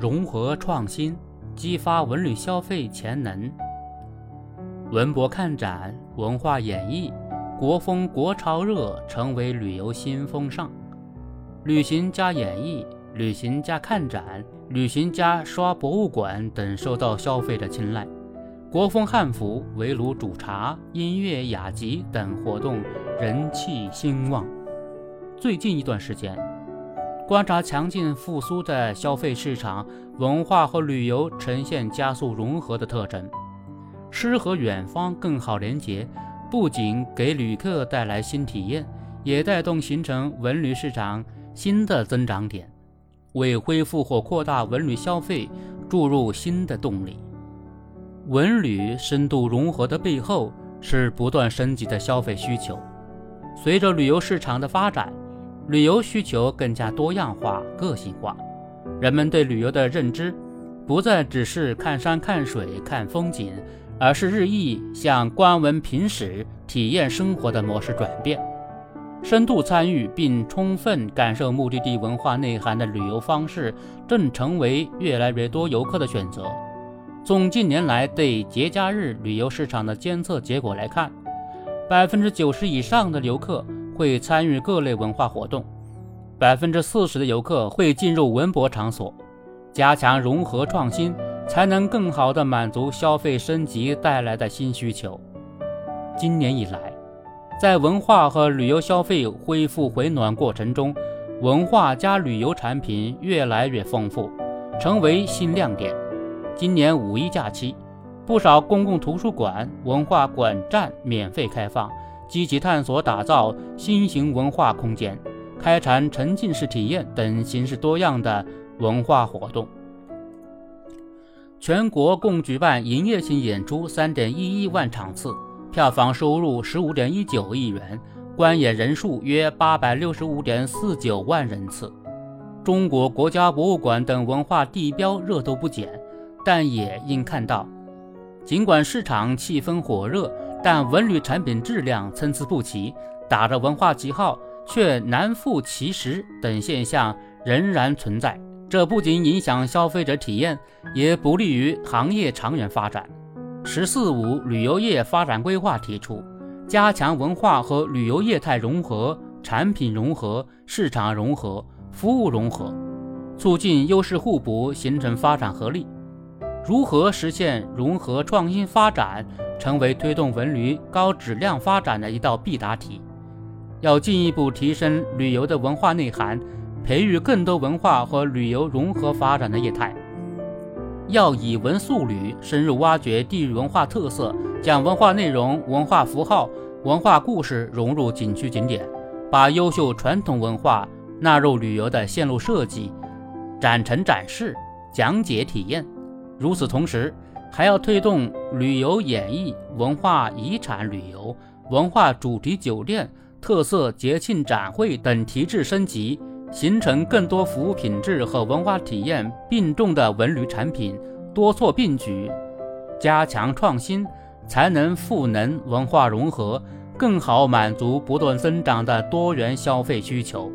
融合创新，激发文旅消费潜能。文博看展、文化演绎、国风国潮热，成为旅游新风尚。旅行加演绎、旅行加看展、旅行加刷博物馆等受到消费者青睐。国风汉服、围炉煮茶、音乐雅集等活动人气兴旺。最近一段时间，观察强劲复苏的消费市场，文化和旅游呈现加速融合的特征。诗和远方更好连结，不仅给旅客带来新体验，也带动形成文旅市场新的增长点，为恢复或扩大文旅消费注入新的动力。文旅深度融合的背后是不断升级的消费需求。随着旅游市场的发展，旅游需求更加多样化、个性化，人们对旅游的认知不再只是看山看水、看风景，而是日益向观文品史、体验生活的模式转变。深度参与并充分感受目的地文化内涵的旅游方式，正成为越来越多游客的选择。从近年来对节假日旅游市场的监测结果来看，百分之九十以上的游客会参与各类文化活动，百分之四十的游客会进入文博场所。加强融合创新，才能更好地满足消费升级带来的新需求。今年以来，在文化和旅游消费恢复回暖过程中，文化加旅游产品越来越丰富，成为新亮点。今年五一假期，不少公共图书馆、文化馆站免费开放，积极探索打造新型文化空间，开展沉浸式体验等形式多样的文化活动。全国共举办营业性演出三点一一万场次，票房收入十五点一九亿元，观演人数约八百六十五点四九万人次。中国国家博物馆等文化地标热度不减。但也应看到，尽管市场气氛火热，但文旅产品质量参差不齐，打着文化旗号却难副其实等现象仍然存在。这不仅影响消费者体验，也不利于行业长远发展。“十四五”旅游业发展规划提出，加强文化和旅游业态融合、产品融合、市场融合、服务融合，促进优势互补，形成发展合力。如何实现融合创新发展，成为推动文旅高质量发展的一道必答题。要进一步提升旅游的文化内涵，培育更多文化和旅游融合发展的业态。要以文塑旅，深入挖掘地域文化特色，将文化内容、文化符号、文化故事融入景区景点，把优秀传统文化纳入旅游的线路设计、展陈展示、讲解体验。如此同时，还要推动旅游演绎、文化遗产旅游、文化主题酒店、特色节庆展会等提质升级，形成更多服务品质和文化体验并重的文旅产品，多措并举，加强创新，才能赋能文化融合，更好满足不断增长的多元消费需求。